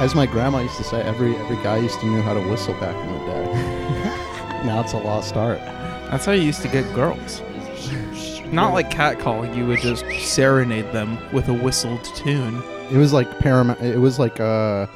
My, as my grandma used to say, every every guy used to know how to whistle back in the day. now it's a lost art. That's how you used to get girls. Not like catcalling. You would just serenade them with a whistled tune. It was like paramount. It was like uh,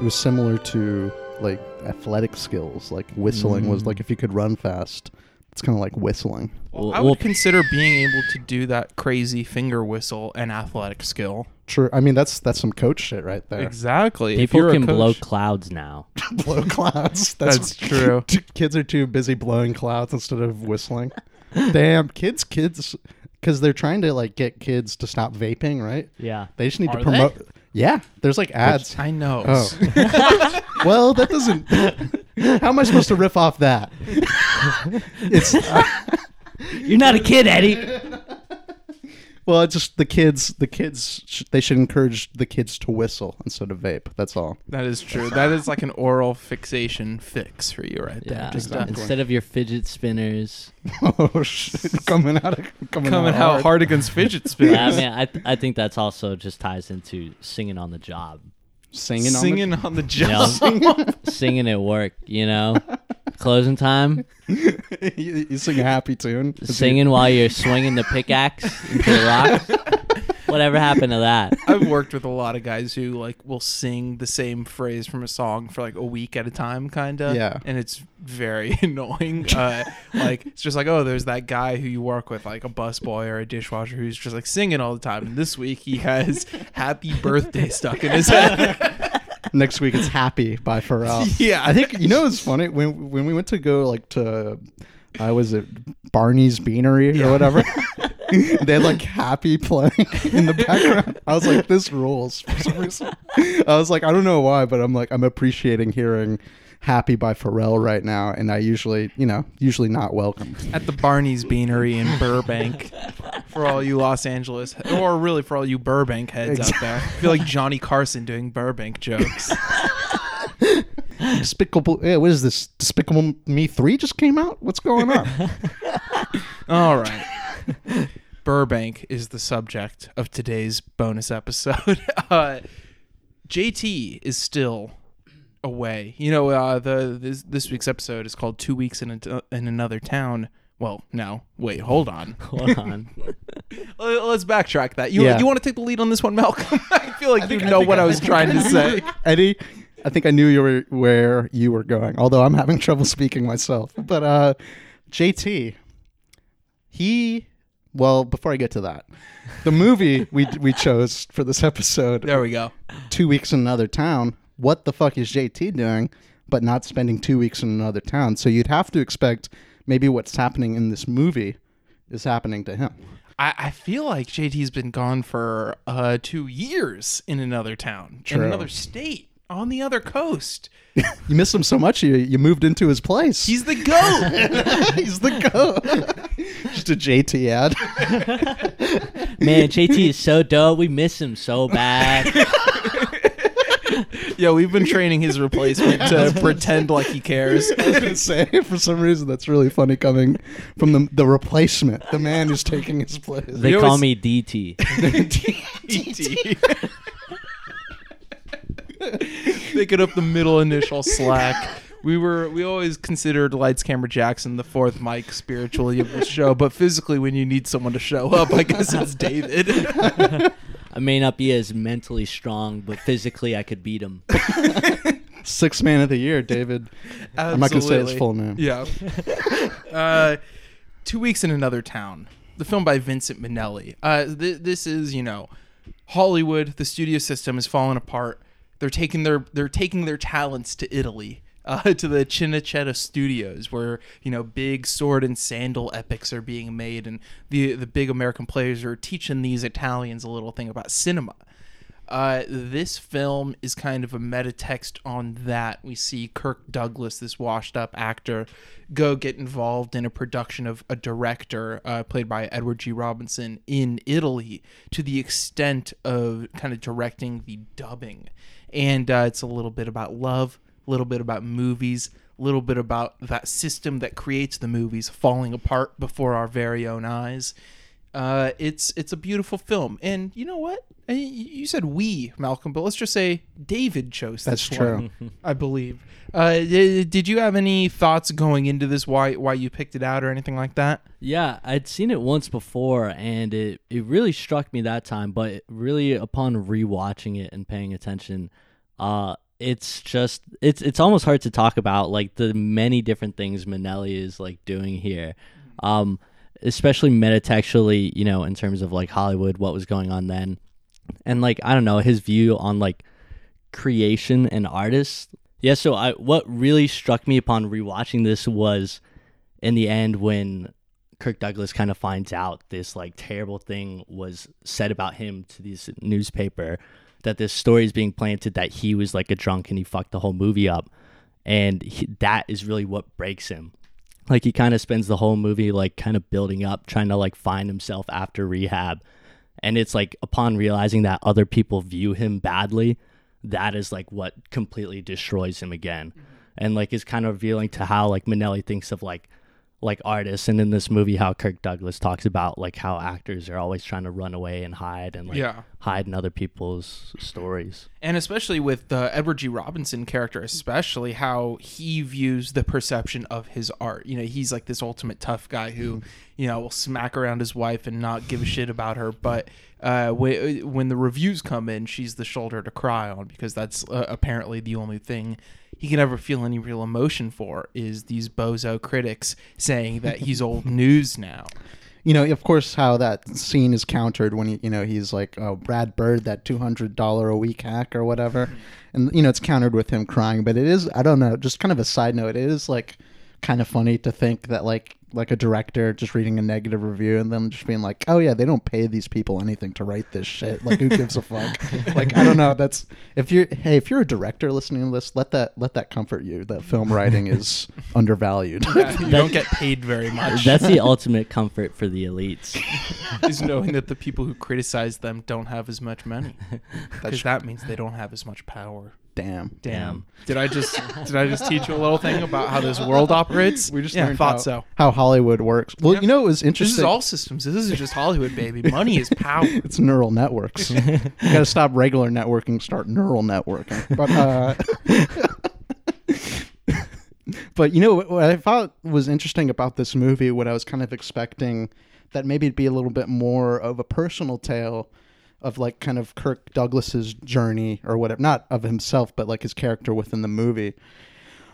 it was similar to like athletic skills. Like whistling was like if you could run fast. It's kind of like whistling. Well, Well- I would consider being able to do that crazy finger whistle an athletic skill. True. I mean, that's that's some coach shit right there. Exactly. If People you're a can blow clouds now. Blow clouds. That's true. kids are too busy blowing clouds instead of whistling. Damn, kids, kids, because they're trying to like get kids to stop vaping, right? Yeah. They just need Are to promote. Yeah, there's like ads. I know. Oh. well, that doesn't. How am I supposed to riff off that? it's uh, You're not a kid, Eddie. Well, it's just the kids. The kids. Sh- they should encourage the kids to whistle instead of vape. That's all. That is true. That is like an oral fixation fix for you right there. Yeah. Just Exactly. Instead of your fidget spinners. oh shit! Coming out of coming, coming out out hard. hard against fidget spinners. Yeah, I mean, I, th- I think that's also just ties into singing on the job, singing, Singing on on the you job. know? singing at work. You know, closing time, you, you sing a happy tune. Is it- singing while you're swinging the pickaxe into the rocks. Whatever happened to that? I've worked with a lot of guys who like will sing the same phrase from a song for like a week at a time, kind of. Yeah. and it's very annoying. Uh, like it's just like, oh, there's that guy who you work with, like a busboy or a dishwasher, who's just like singing all the time. And this week he has "Happy Birthday" stuck in his head. Next week it's "Happy" by Pharrell. yeah, I think you know it's funny when when we went to go like to I was at Barney's Beanery or whatever. they had like happy playing in the background. I was like, this rules for some reason. I was like, I don't know why, but I'm like, I'm appreciating hearing happy by Pharrell right now. And I usually, you know, usually not welcome. at the Barney's Beanery in Burbank. For all you Los Angeles, or really for all you Burbank heads out there, I feel like Johnny Carson doing Burbank jokes. Despicable, yeah, what is this? Despicable Me 3 just came out? What's going on? All right. Burbank is the subject of today's bonus episode. Uh, JT is still away. You know, uh, the this, this week's episode is called Two Weeks in, a, in Another Town. Well, no, wait, hold on. Hold on. Let's backtrack that. You, Yeah. you want to take the lead on this one, Malcolm? I feel like you think- know think what I- I was trying to say. Eddie, I think I knew you were where you were going, although I'm having trouble speaking myself. But uh, JT, he, well, before I get to that, the movie we we chose for this episode, There we go. two weeks in another town. What the fuck is JT doing? But not spending two weeks in another town. So you'd have to expect maybe what's happening in this movie is happening to him. I, I feel like JT's been gone for uh, two years in another town, in another state, on the other coast. You miss him so much, you you moved into his place. He's the goat. He's the goat. Just a JT ad. Man, JT is so dope. We miss him so bad. Yeah, we've been training his replacement to pretend like he cares. I was gonna say for some reason that's really funny coming from the the replacement, the man who's taking his place. They You call always- me DT. ET. Picking up the middle initial slack. We were we always considered Lights Camera Jackson the fourth mic spiritually of the show, but physically when you need someone to show up, I guess it's David. I may not be as mentally strong, but physically I could beat him. Six man of the year, David. I'm not gonna say his full name. Yeah. uh, two weeks in another town. The film by Vincent Minnelli. Uh, th- this is you know Hollywood. The studio system is falling apart. They're taking their they're taking their talents to Italy. Uh, to the Cinecittà Studios, where you know big sword and sandal epics are being made, and the the big American players are teaching these Italians a little thing about cinema. Uh, this film is kind of a meta text on that. We see Kirk Douglas, this washed up actor, go get involved in a production of a director uh, played by Edward G. Robinson in Italy to the extent of kind of directing the dubbing. And uh, it's a little bit about love, a little bit about movies, a little bit about that system that creates the movies falling apart before our very own eyes Uh, it's it's a beautiful film, and you know what? You said we, Malcolm, but let's just say David chose this That's one, true. I believe. Uh, d- did you have any thoughts going into this? Why why you picked it out or anything like that? Yeah, I'd seen it once before, and it, it really struck me that time. But really, upon rewatching it and paying attention, uh, it's just it's it's almost hard to talk about like the many different things Minnelli is like doing here, um, especially metatextually. You know, in terms of like Hollywood, what was going on then, and like I don't know his view on like creation and artists. Yeah, so I what really struck me upon rewatching this was in the end when Kirk Douglas kind of finds out this like terrible thing was said about him to this newspaper that this story is being planted that he was like a drunk and he fucked the whole movie up. And he, that is really what breaks him. Like he kind of spends the whole movie like kind of building up trying to like find himself after rehab. And it's like upon realizing that other people view him badly that is like what completely destroys him again. Mm-hmm. And like is kind of revealing to how like Minnelli thinks of like like artists and in this movie how Kirk Douglas talks about like how actors are always trying to run away and hide and like Yeah. hide in other people's stories. and especially with the Edward G. Robinson character, especially how he views the perception of his art. You know, he's like this ultimate tough guy who, you know, will smack around his wife and not give a shit about her. But uh, when the reviews come in, she's the shoulder to cry on because that's uh, apparently the only thing he can ever feel any real emotion for is these bozo critics saying that he's old news now. you know, of course, how that scene is countered when he, you know, he's like, "Oh, Brad Bird, that two hundred dollar a week hack or whatever," mm-hmm. and you know, it's countered with him crying. But it is, I don't know, just kind of a side note. It is like kind of funny to think that like like a director just reading a negative review and then just being like, "Oh yeah, they don't pay these people anything to write this shit. Like, who gives a fuck?" like, I don't know. That's if you're hey, if you're a director listening to this, let that let that comfort you. That film writing is undervalued. you don't get paid very much. That's the ultimate comfort for the elites. is knowing that the people who criticize them don't have as much money. Because that means they don't have as much power. Damn. Damn. Did I just did I just teach you a little thing about how this world operates? We just yeah, learned thought how, so. how Hollywood works. Well, Yep. you know, it was interesting. This is all systems. This is just Hollywood, baby. Money is power. it's neural networks. you got to stop regular networking, start neural networking. But uh, but you know what, what I thought was interesting about this movie, what I was kind of expecting that maybe it'd be a little bit more of a personal tale of like kind of Kirk Douglas's journey or whatever, not of himself, but like his character within the movie.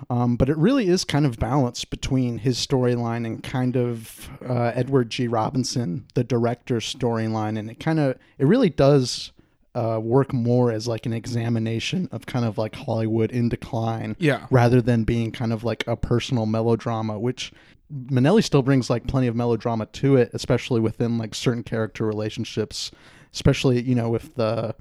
Um, but it really is kind of balanced between his storyline and kind of uh, Edward G. Robinson, the director's storyline, and it kind of it really does uh, work more as like an examination of kind of like Hollywood in decline, Yeah. rather than being kind of like a personal melodrama, which Minnelli still brings like plenty of melodrama to it, especially within like certain character relationships, especially you know with the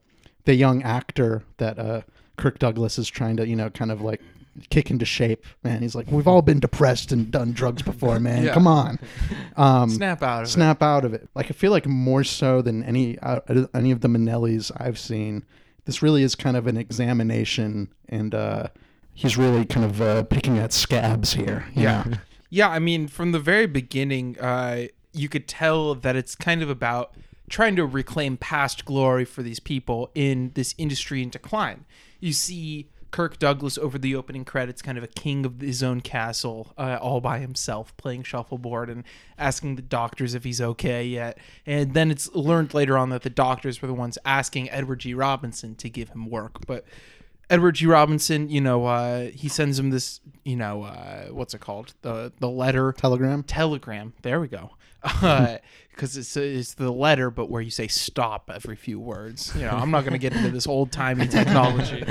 the young actor that uh, Kirk Douglas is trying to you know kind of like kick into shape. Man, he's like, we've all been depressed and done drugs before, man. Yeah. Come on, um, Snap out of it. snap out of it. Like I feel like more so than any uh, any of the Minnellis I've seen, this really is kind of an examination, and uh, he's really kind of uh, picking at scabs here. Yeah. Yeah, I mean, from the very beginning, uh, you could tell that it's kind of about trying to reclaim past glory for these people in this industry in decline. You see Kirk Douglas over the opening credits, kind of a king of his own castle, uh, all by himself, playing shuffleboard and asking the doctors if he's okay yet. And then it's learned later on that the doctors were the ones asking Edward G. Robinson to give him work. But Edward G. Robinson, you know, uh, he sends him this, you know, uh, what's it called? The the letter Telegram. telegram. There we go. Uh, because it's it's the letter, but where you say stop every few words. You know, I'm not going to get into this old timey technology.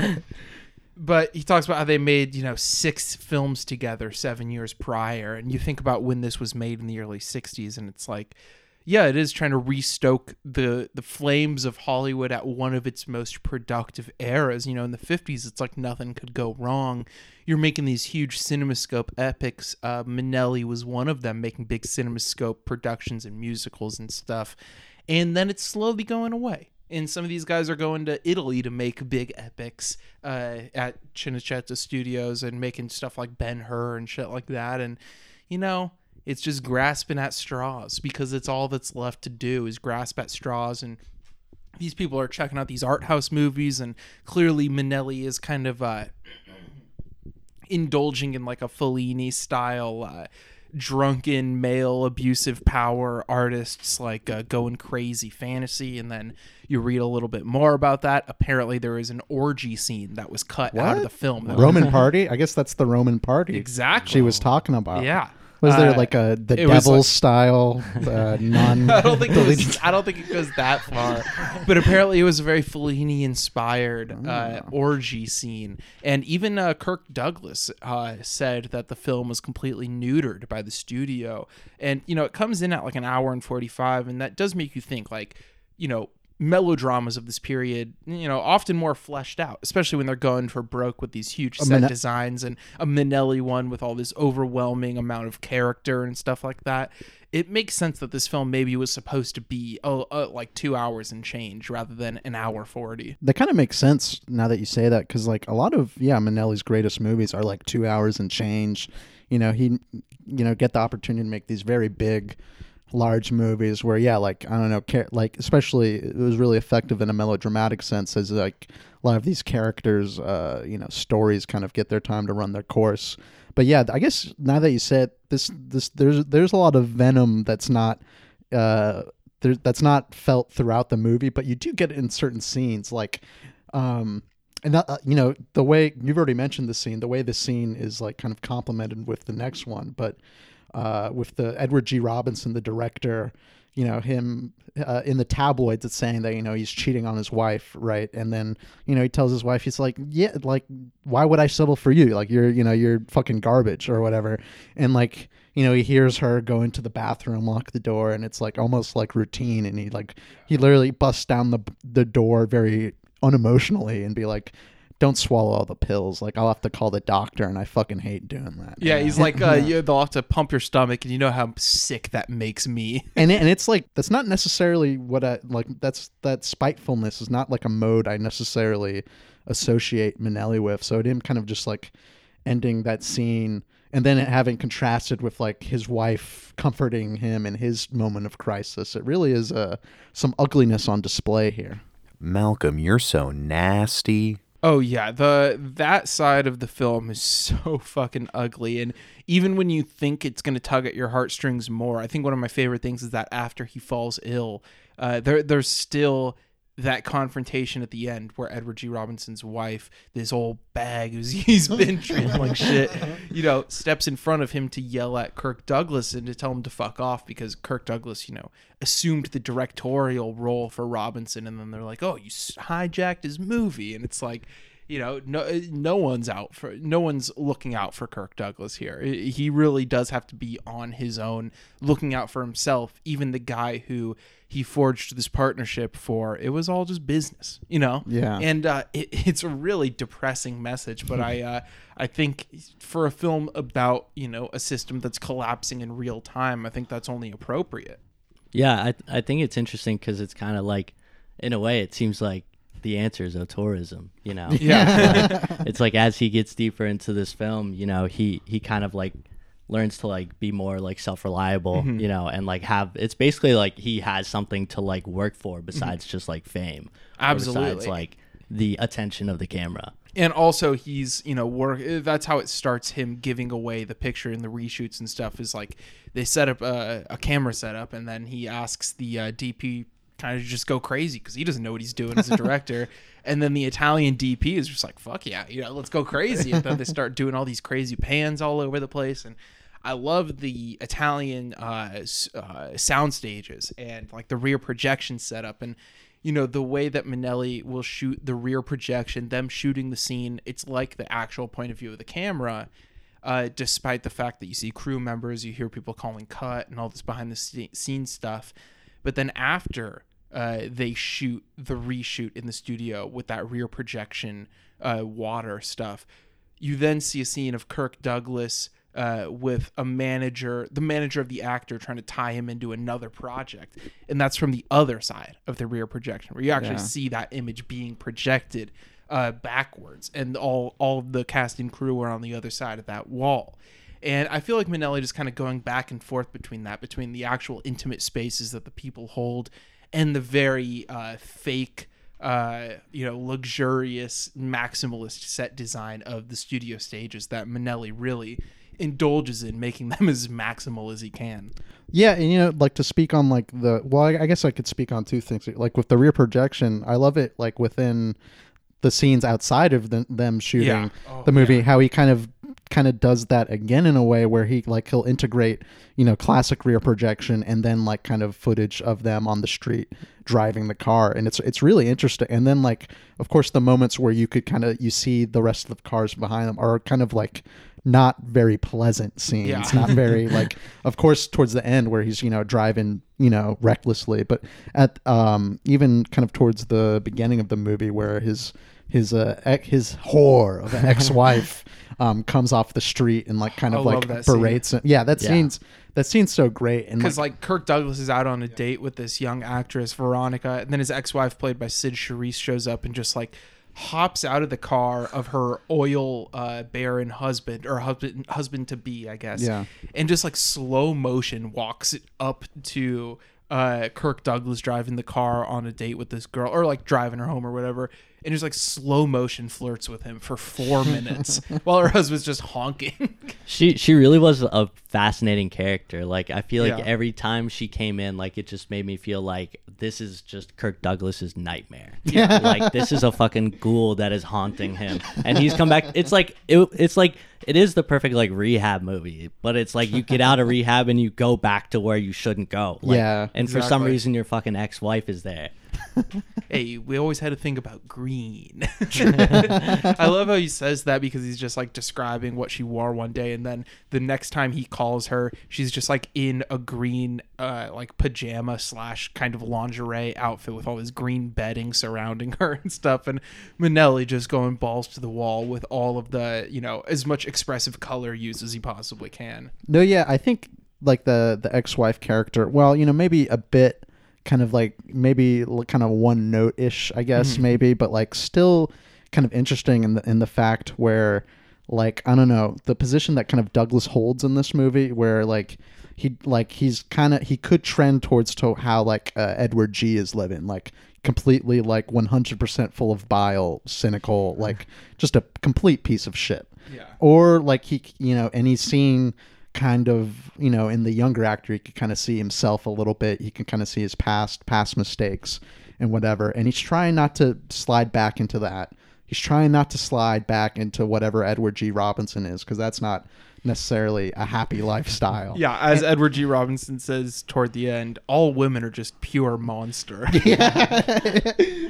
But he talks about how they made, you know, six films together seven years prior. And you think about when this was made in the early 60s, and it's like, yeah, it is trying to restoke the the flames of Hollywood at one of its most productive eras. You know, in the 50s, it's like nothing could go wrong. You're making these huge CinemaScope epics. Uh, Minnelli was one of them, making big CinemaScope productions and musicals and stuff. And then it's slowly going away. And some of these guys are going to Italy to make big epics uh, at Cinecittà Studios and making stuff like Ben Hur and shit like that. And you know, it's just grasping at straws because it's all that's left to do is grasp at straws and these people are checking out these art house movies and clearly Minnelli is kind of uh indulging in like a Fellini style uh drunken male abusive power artists like uh, going crazy fantasy and then you read a little bit more about that apparently there is an orgy scene that was cut out of the film Roman party. I guess that's the Roman party. exactly She was talking about. yeah Was there Uh, like a the devil like- style uh, non? I don't think it was, I don't think it goes that far, but apparently it was a very Fellini inspired uh, orgy scene, and even uh, Kirk Douglas uh, said that the film was completely neutered by the studio, and you know it comes in at like an hour and forty five, and that does make you think like you know melodramas of this period you know often more fleshed out especially when they're going for broke with these huge set Min- designs and a Minnelli one with all this overwhelming amount of character and stuff like that it makes sense that this film maybe was supposed to be oh, uh, like two hours and change rather than an hour 40 That kind of makes sense now that you say that, because like a lot of yeah, Minnelli's greatest movies are like two hours and change. You know, he, you know, get the opportunity to make these very big, large movies where yeah, like I don't know, like especially it was really effective in a melodramatic sense, as like a lot of these characters, uh, you know, stories kind of get their time to run their course. But yeah, I guess now that you said this, this there's there's a lot of venom that's not. Uh, there, that's not felt throughout the movie, but you do get it in certain scenes, like, um, and that, uh, you know the way you've already mentioned the scene, the way the scene is like kind of complemented with the next one, but uh, with the Edward G. Robinson, the director, you know him uh, in the tabloids, it's saying that you know he's cheating on his wife, right? And then you know he tells his wife, he's like, yeah, like why would I settle for you? Like you're you know you're fucking garbage or whatever, and like you know he hears her go into the bathroom, lock the door, and it's like almost like routine, and he like he literally busts down the the door very unemotionally and be like. Don't swallow all the pills. Like I'll have to call the doctor, and I fucking hate doing that. yeah he's like uh, you, they'll have to pump your stomach and you know how sick that makes me and it, and it's like that's not necessarily what I like. That's that spitefulness is not like a mode I necessarily associate Minnelli with. So him kind of just like ending that scene and then it having contrasted with like his wife comforting him in his moment of crisis. It really is uh, some ugliness on display here. Malcolm, you're so nasty. Oh yeah, the that side of the film is so fucking ugly and even when you think it's going to tug at your heartstrings more, I think one of my favorite things is that after he falls ill, uh, there there's still that confrontation at the end where Edward G. Robinson's wife, this old bag who's he's been treated like shit, uh-huh. you know, steps in front of him to yell at Kirk Douglas and to tell him to fuck off because Kirk Douglas, you know, assumed the directorial role for Robinson, and then they're like, "Oh, you hijacked his movie," and it's like. You know, no, no one's out for, no one's looking out for Kirk Douglas here. He really does have to be on his own, looking out for himself. Even the guy who he forged this partnership for, it was all just business, you know. Yeah. And uh, it, it's a really depressing message, but I, uh, I think for a film about you know a system that's collapsing in real time, I think that's only appropriate. Yeah, I I think it's interesting because it's kind of like, in a way, it seems like the answer is tourism. You know, Yeah. it's like as he gets deeper into this film, you know, he he kind of like learns to like be more like self-reliable, Mm-hmm. you know, and like have it's basically like he has something to like work for besides just like fame. Mm-hmm. Absolutely. Besides like the attention of the camera. and also he's you know work that's how it starts him giving away the picture in the reshoots and stuff is like they set up a, a camera setup and then he asks the uh, dp kind of just go crazy because he doesn't know what he's doing as a director and then the italian dp is just like fuck yeah you know let's go crazy and then they start doing all these crazy pans all over the place and I love the Italian uh, uh, sound stages and like the rear projection setup and you know the way that Minnelli will shoot the rear projection, them shooting the scene. It's like the actual point of view of the camera, uh, despite the fact that you see crew members, you hear people calling cut and all this behind the sce- scenes stuff. But then after uh, they shoot the reshoot in the studio with that rear projection uh, water stuff, you then see a scene of Kirk Douglas uh, with a manager, the manager of the actor, trying to tie him into another project, and that's from the other side of the rear projection, where you actually Yeah. see that image being projected uh, backwards, and all all of the cast and crew are on the other side of that wall. And I feel like Minnelli just kind of going back and forth between that, between the actual intimate spaces that the people hold and the very uh, fake, uh, you know, luxurious maximalist set design of the studio stages that Minnelli really indulges in, making them as maximal as he can. Yeah, and you know, like to speak on like the well, I, I guess I could speak on two things. Like with the rear projection, I love it. Like within the scenes outside of the, them shooting Yeah. Oh, the movie, how he kind of kind of does that again in a way where he like he'll integrate you know classic rear projection and then like kind of footage of them on the street driving the car. And it's it's really interesting. And then like of course the moments where you could kind of you see the rest of the cars behind them are kind of like not very pleasant scenes Yeah. not very like of course towards the end where he's you know driving you know recklessly. But at um even kind of towards the beginning of the movie where his his uh his whore of an ex-wife um comes off the street and like kind of love like scene. berates him yeah that Yeah. scene's that scene's so great and Because like, like Kirk Douglas is out on a date with this young actress Veronica, and then his ex-wife, played by Cyd Charisse, shows up and just like hops out of the car of her oil uh, baron husband or husband husband to be, I guess. Yeah. And just like slow motion walks up to uh, Kirk Douglas driving the car on a date with this girl, or like driving her home or whatever. And just like slow motion flirts with him for four minutes while her husband's just honking. She she really was a fascinating character. Like I feel like Yeah. every time she came in, like it just made me feel like this is just Kirk Douglas's nightmare. Yeah. like this is a fucking ghoul that is haunting him, and he's come back. It's like it, it's like it is the perfect like rehab movie, but it's like you get out of rehab and you go back to where you shouldn't go. Like, Yeah, and for some reason your fucking ex wife is there. hey, we always had to think about green. I love how he says that because he's just like describing what she wore one day, and then the next time he calls her, she's just like in a green, uh, like pajama slash kind of lingerie outfit with all this green bedding surrounding her and stuff, and Minnelli just going balls to the wall with all of the, you know, as much expressive color use as he possibly can. No, yeah, I think like the the ex-wife character. Well, you know, maybe a bit kind of like maybe kind of one note ish, I guess, maybe, but like still kind of interesting in the in the fact where like I don't know the position that kind of Douglas holds in this movie, where like he like he's kind of he could trend towards to how like uh, Edward G is living, like completely like 100% full of bile, cynical, like just a complete piece of shit Yeah. or like he you know and he's seeing kind of you know in the younger actor he could kind of see himself a little bit he can kind of see his past past mistakes and whatever and he's trying not to slide back into that he's trying not to slide back into whatever edward g robinson is because that's not necessarily a happy lifestyle Yeah, as Edward G. Robinson says toward the end, all women are just pure monster.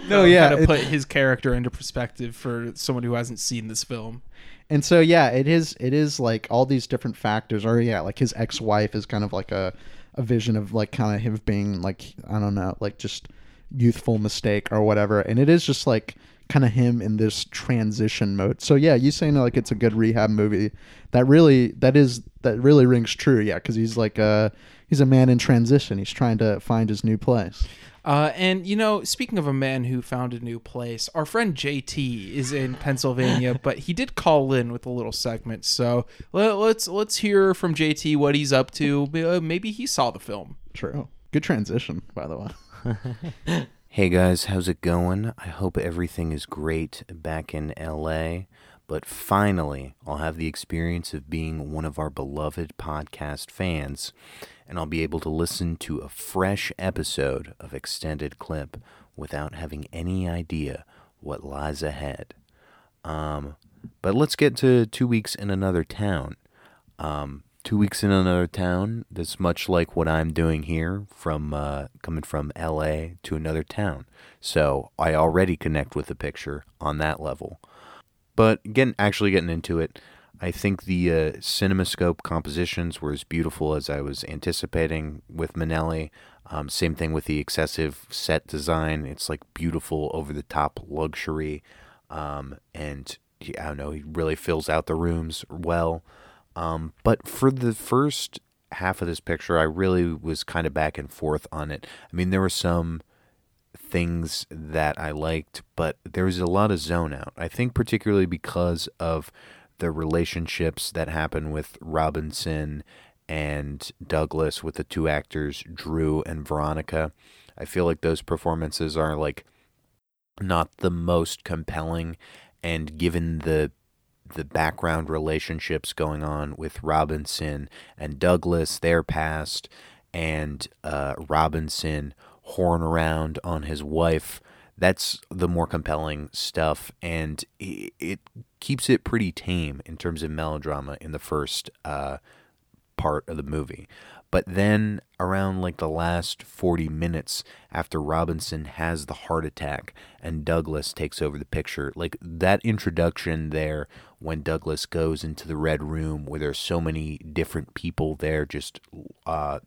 no yeah to put his character into perspective for someone who hasn't seen this film. And so yeah it is it is like all these different factors or yeah like his ex-wife is kind of like a a vision of like kind of him being like i don't know like just youthful mistake or whatever. And it is just like kind of him in this transition mode. So yeah you saying like it's a good rehab movie that really that is that really rings true yeah because he's like uh he's a man in transition. He's trying to find his new place Uh, and you know, speaking of a man who found a new place, our friend JT is in Pennsylvania, but he did call in with a little segment. So let, let's let's hear from JT what he's up to. Uh, Maybe he saw the film. true good transition by the way Hey guys, how's it going? I hope everything is great back in LA. But finally, I'll have the experience of being one of our beloved podcast fans, and I'll be able to listen to a fresh episode of Extended Clip without having any idea what lies ahead. Um, but let's get to two weeks in another town. Um, two weeks in another town. That's much like what I'm doing here, from uh, coming from LA to another town. So I already connect with the picture on that level. But getting actually getting into it, I think the uh, CinemaScope compositions were as beautiful as I was anticipating with Minnelli. Um, same thing with the excessive set design. It's like beautiful, over the top luxury, um, and he, I don't know. He really fills out the rooms well. Um, but for the first half of this picture, I really was kind of back and forth on it. I mean, there were some things that I liked, but there was a lot of zone out. I think particularly because of the relationships that happen with Robinson and Douglas with the two actors Drew and Veronica. I feel like those performances are like not the most compelling and given the the background relationships going on with Robinson and Douglas, their past, and uh, Robinson horn around on his wife. That's the more compelling stuff, and it, it keeps it pretty tame in terms of melodrama in the first uh, part of the movie. But then, around like the last 40 minutes after Robinson has the heart attack and Douglas takes over the picture, like that introduction there when Douglas goes into the Red Room where there's so many different people there just uh,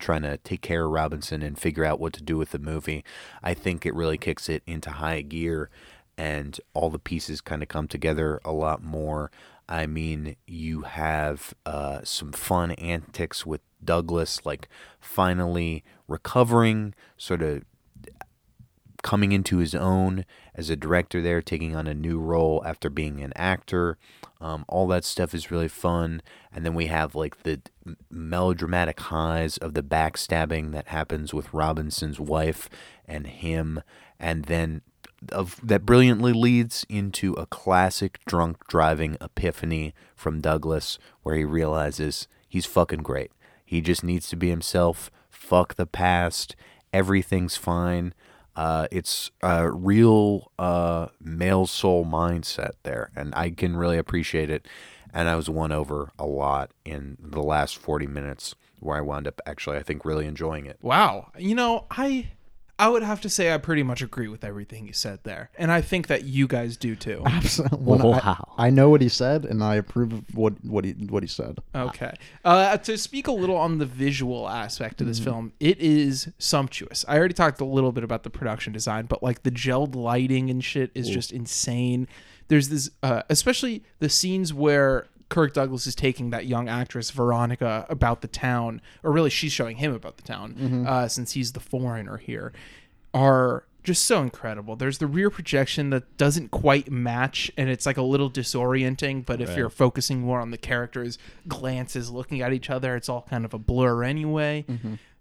trying to take care of Robinson and figure out what to do with the movie, I think it really kicks it into high gear and all the pieces kind of come together a lot more. I mean, you have uh, some fun antics with Douglas, like finally recovering, sort of coming into his own as a director there, taking on a new role after being an actor. Um, all that stuff is really fun. And then we have like the melodramatic highs of the backstabbing that happens with Robinson's wife and him. And then of that brilliantly leads into a classic drunk driving epiphany from Douglas where he realizes he's fucking great. He just needs to be himself. Fuck the past. Everything's fine. Uh, it's a real uh, male soul mindset there, and I can really appreciate it. And I was won over a lot in the last 40 minutes where I wound up actually, I think, really enjoying it. Wow. You know, I I would have to say I pretty much agree with everything you said there, and I think that you guys do too. Absolutely. Well, Wow. I, I know what he said, and I approve of what what he what he said. Okay. Uh, to speak a little on the visual aspect of this film, it is sumptuous. I already talked a little bit about the production design, but like the gelled lighting and shit is just insane. There's this, uh, especially the scenes where Kirk Douglas is taking that young actress Veronica about the town, or really she's showing him about the town, uh, since he's the foreigner here, are just so incredible. There's the rear projection that doesn't quite match, and it's like a little disorienting. But if you're focusing more on the characters' glances looking at each other, it's all kind of a blur anyway.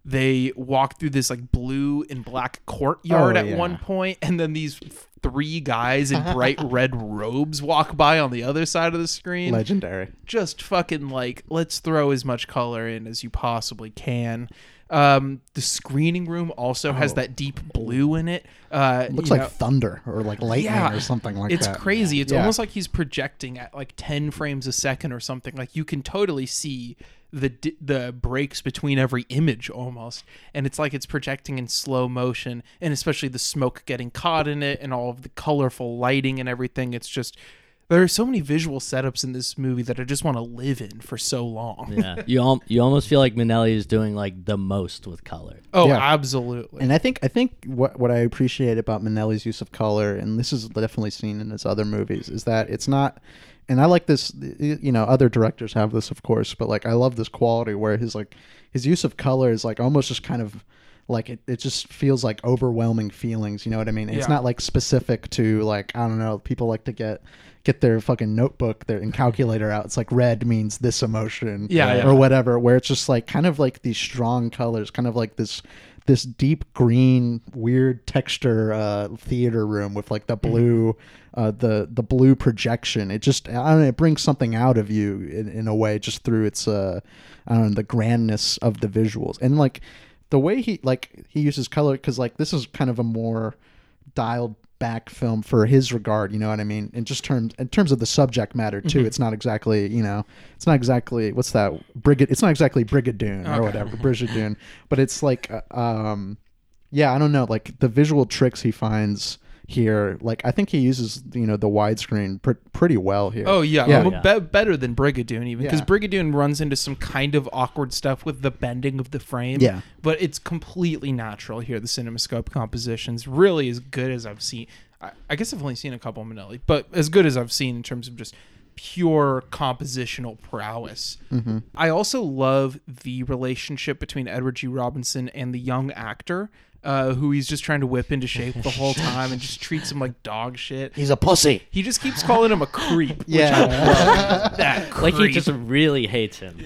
They walk through this like blue and black courtyard Oh, at yeah. one point, and then these three guys in bright red robes walk by on the other side of the screen Legendary. just fucking like let's throw as much color in as you possibly can. Um, the screening room also has that deep blue in it. Uh, Oh. Looks like know- thunder or like lightning Yeah. or something like it's that. It's crazy. It's Yeah. almost like he's projecting at like 10 frames a second or something. Like you can totally see the the breaks between every image almost. And it's like it's projecting in slow motion and especially the smoke getting caught in it and all of the colorful lighting and everything. It's just there are so many visual setups in this movie that I just want to live in for so long. Yeah, you al- you almost feel like Minnelli is doing like the most with color. Oh, Yeah. absolutely. And I think I think what what I appreciate about Minnelli's use of color, and this is definitely seen in his other movies, is that it's not. And I like this. You know, other directors have this, of course, but like I love this quality where his like his use of color is like almost just kind of like it, it just feels like overwhelming feelings. You know what I mean? It's Yeah. not like specific to like I don't know. People like to get get their fucking notebook their and calculator out. It's like red means this emotion, Yeah, yeah. or whatever. Where it's just like kind of like these strong colors, kind of like this this deep green weird texture uh theater room with like the Mm-hmm. blue uh the the blue projection it just i don't know it brings something out of you in, in a way just through its uh i don't know the grandness of the visuals and like the way he like he uses color because like this is kind of a more dialed back film for his regard you know what i mean? In just terms in terms of the subject matter too it's not exactly you know it's not exactly what's that brigade it's not exactly brigadoon or whatever brigadoon but it's like uh, um yeah i don't know like the visual tricks he finds here like i think he uses you know the widescreen pr- pretty well here Oh yeah, Yeah. well, Yeah. be- better than Brigadoon even because Yeah. Brigadoon runs into some kind of awkward stuff with the bending of the frame. Yeah. but it's completely natural here. The CinemaScope compositions really as good as I've seen. I, I guess I've only seen a couple of Minnelli, but as good as I've seen in terms of just pure compositional prowess. Mm-hmm. I also love the relationship between Edward G. Robinson and the young actor. Uh, who he's just trying to whip into shape the whole time and just treats him like dog shit. He's a pussy. He just keeps calling him a creep. Yeah. That Like he just really hates him.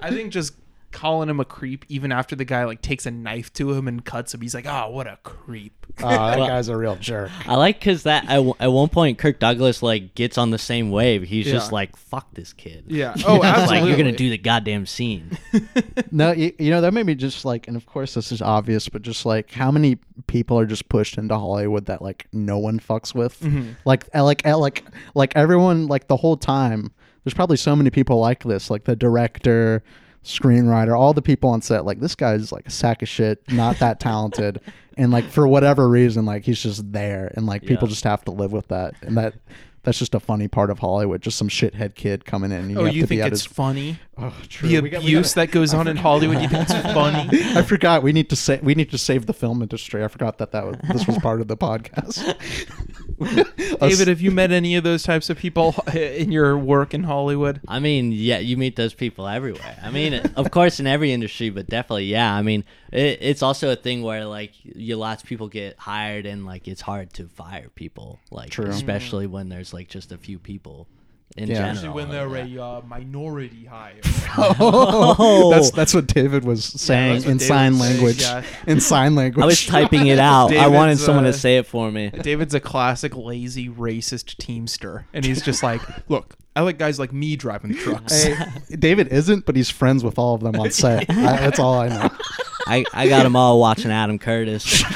I think just calling him a creep even after the guy like takes a knife to him and cuts him. He's like, oh, what a creep. oh, that guy's a real jerk. I like because that at, w- at one point Kirk Douglas like gets on the same wave. He's just like, "Fuck this kid." Yeah. Oh, absolutely. like you're gonna do the goddamn scene. No, you, you know that made me just like, and of course this is obvious, but just like how many people are just pushed into Hollywood that like no one fucks with, like uh, like uh, like like everyone like the whole time. There's probably so many people like this, like the director, screenwriter, all the people on set. Like this guy's like a sack of shit, not that talented, and like for whatever reason, like he's just there, and like people Yeah. just have to live with that, and that. That's just a funny part of Hollywood. Just some shithead kid coming in. And you Oh, have you to think at it's his funny? Oh, true. The We abuse gotta- that goes on in Hollywood, you think it's funny? I forgot. We need to say we need to save the film industry. I forgot that that was this was part of the podcast. David, have you met any of those types of people in your work in Hollywood? I mean, yeah, you meet those people everywhere. I mean, of course, in every industry, but definitely, yeah. I mean, it, it's also a thing where like you lots of people get hired, and like it's hard to fire people, like True. especially mm-hmm. when there's like just a few people in Yeah. general. Especially when they're that. a uh, minority hire. Oh. that's that's what David was saying that's what in David sign was saying, language. yeah. In sign language. I was typing it out. I wanted someone uh, to say it for me. David's a classic lazy racist teamster, and he's just like, "Look, I like guys like me driving the trucks." Hey, David isn't, but he's friends with all of them on set. I, that's all I know. I, I got them all watching Adam Curtis.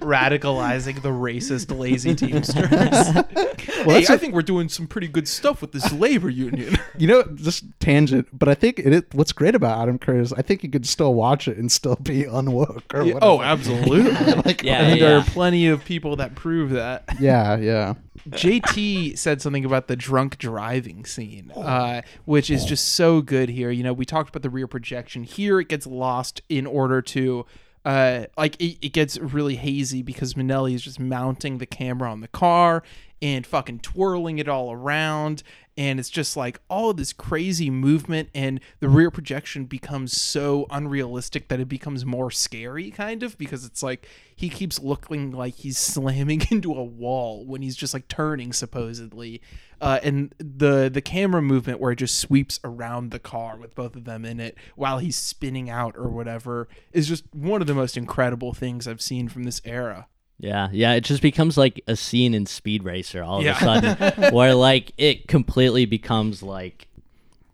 radicalizing the racist lazy teamsters. hey, that's think we're doing some pretty good stuff with this labor union. You know, just tangent, but I think it, it. What's great about Adam Curtis, I think you could still watch it and still be unwoke or Yeah, oh, whatever. oh, absolutely. like, Yeah, I think yeah. there are plenty of people that prove that. yeah, yeah. JT said something about the drunk driving scene, uh, which is just so good here. You know, we talked about the rear projection. Here, it gets lost in order to, uh, like, it, it gets really hazy because Minnelli is just mounting the camera on the car and fucking twirling it all around. And it's just like all this crazy movement, and the rear projection becomes so unrealistic that it becomes more scary, kind of, because it's like he keeps looking like he's slamming into a wall when he's just like turning supposedly uh, and the the camera movement where it just sweeps around the car with both of them in it while he's spinning out or whatever is just one of the most incredible things I've seen from this era. Yeah, yeah, it just becomes like a scene in Speed Racer all of Yeah. a sudden, where like it completely becomes like,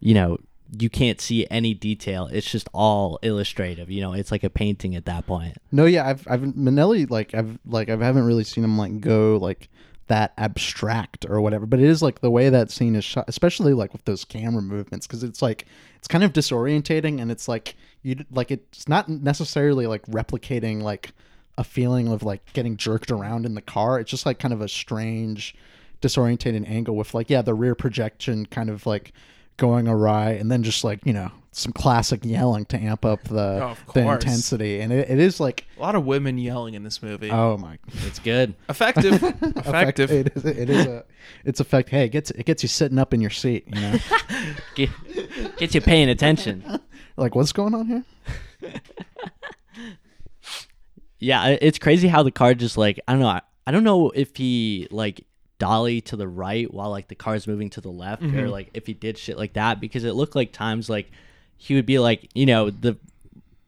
you know, you can't see any detail. It's just all illustrative. You know, it's like a painting at that point. No, yeah, I've I've Minnelli like I've like I haven't really seen him like go like that abstract or whatever, but it is like the way that scene is shot, especially like with those camera movements, because it's like it's kind of disorientating and it's like you like it's not necessarily like replicating like a feeling of like getting jerked around in the car. It's just like kind of a strange, disorientating angle with like yeah the rear projection kind of like going awry and then just like you know some classic yelling to amp up the Oh, the intensity and it, it is like A lot of women yelling in this movie. oh my It's good. effective, effective. it is, it is a it's effect hey it gets it gets you sitting up in your seat you know Get, gets you paying attention. like what's going on here Yeah, it's crazy how the car just like I don't know. I, I don't know if he like dolly to the right while like the car's moving to the left or like if he did shit like that because it looked like times like he would be like you know the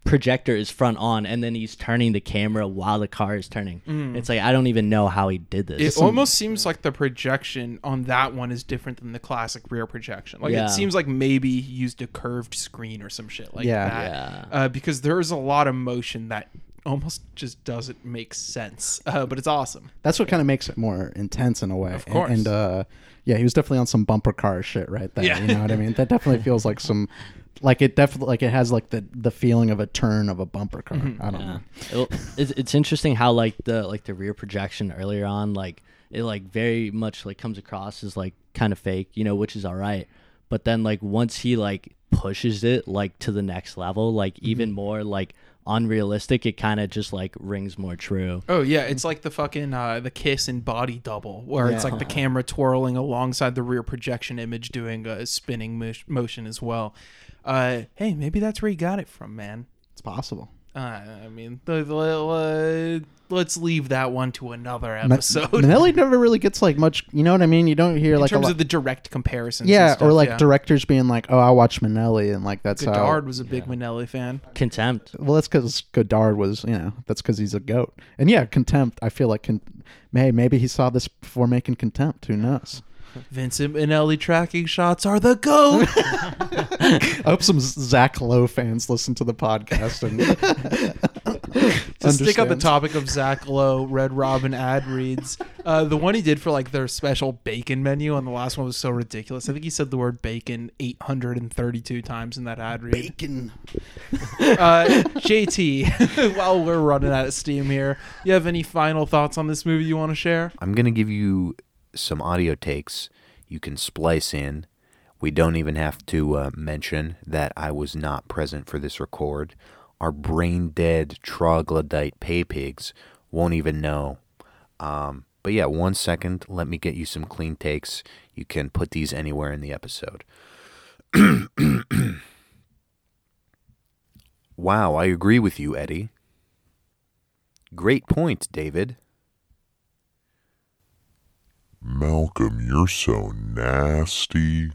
projector is front on and then he's turning the camera while the car is turning. It's like I don't even know how he did this. It almost seems like the projection on that one is different than the classic rear projection. Like Yeah. it seems like maybe he used a curved screen or some shit like Yeah. that. Yeah. Uh, because there's a lot of motion that almost just doesn't make sense. Uh, but it's awesome. that's what kind of makes it more intense in a way Of course. and, and uh yeah he was definitely on some bumper car shit right there Yeah. you know what i mean that definitely feels like some like it definitely like it has like the the feeling of a turn of a bumper car Mm-hmm. i don't Yeah. know Well, it's, it's interesting how like the like the rear projection earlier on like it like very much like comes across as like kind of fake, you know, which is all right. But then like once he like pushes it like to the next level, like Mm-hmm. even more like unrealistic, it kind of just like rings more true. Oh yeah, it's like the fucking uh, the kiss and body double, where it's Yeah. like the camera twirling alongside the rear projection image, doing a spinning mo- motion as well. Uh, hey, maybe that's where he got it from, man. it's possible Uh, I mean, the, the, let's leave that one to another Ma- episode. Minnelli never really gets like much. You know what I mean? You don't hear in like a terms lot. of the direct comparisons. and yeah, stuff, or like yeah. directors being like, "Oh, I watch Minnelli," and like that's Godard how. was a big Minnelli fan. Contempt. Well, that's because Godard was, you know, that's because he's a goat. And yeah, Contempt. I feel like, con- hey, maybe he saw this before making Contempt. Who knows? Vincent Minnelli tracking shots are the goat. I hope some Zach Lowe fans listen to the podcast and to stick on the topic of Zach Lowe, Red Robin ad reads, uh, the one he did for like their special bacon menu on the last one was so ridiculous. I think he said the word bacon 832 times in that ad read. Bacon. Uh, JT, while we're running out of steam here, you have any final thoughts on this movie you want to share? I'm going to give you some audio takes you can splice in. We don't even have to uh, mention that I was not present for this record. Our brain dead troglodyte pay pigs won't even know. Um, but yeah, one second. Let me get you some clean takes. You can put these anywhere in the episode. wow, I agree with you, Eddie. Great point, David. Malcolm, you're so nasty.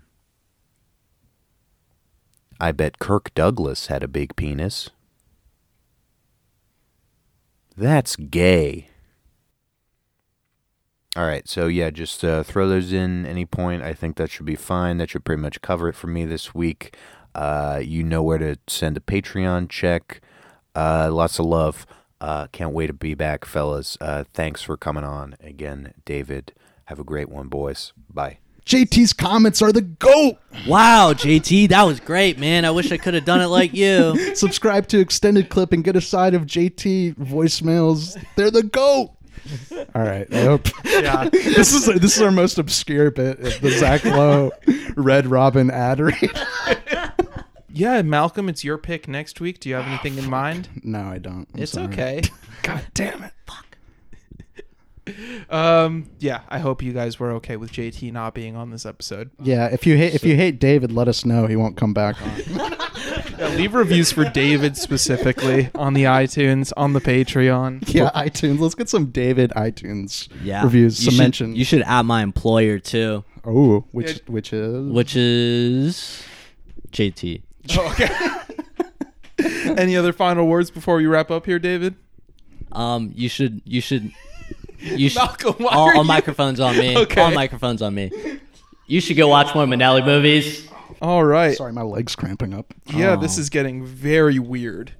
I bet Kirk Douglas had a big penis. That's gay. All right, so yeah, just uh, throw those in any point. I think that should be fine. That should pretty much cover it for me this week. Uh, you know where to send a Patreon check. Uh, lots of love. Uh, can't wait to be back, fellas. Uh, thanks for coming on again, David. Have a great one, boys. Bye. JT's comments are the goat. Wow, JT, that was great, man. I wish I could have done it like you. Subscribe to Extended Clip and get a side of JT voicemails. They're the goat. All right, I hope Yeah. this is this is our most obscure bit of the Zach Lowe Red Robin ad read. Yeah, Malcolm, it's your pick next week. Do you have anything in mind? No, I don't. I'm it's sorry. okay. God damn it. Um, yeah, I hope you guys were okay with JT not being on this episode. Yeah, if you hate if you hate David, let us know. He won't come back on. Yeah, leave reviews for David specifically on the iTunes, on the Patreon. yeah, iTunes. Let's get some David iTunes Yeah. reviews. You Some should, mention. You should add my employer too, oh, which Yeah. which is which is JT. Oh, okay. Any other final words before we wrap up here, David? Um, you should you should you should Malcolm, why all, are all you- microphones on me. Okay. All microphones on me. You should go watch more Minnelli movies. All right. Sorry, my legs cramping up. Yeah, this oh. is getting very weird.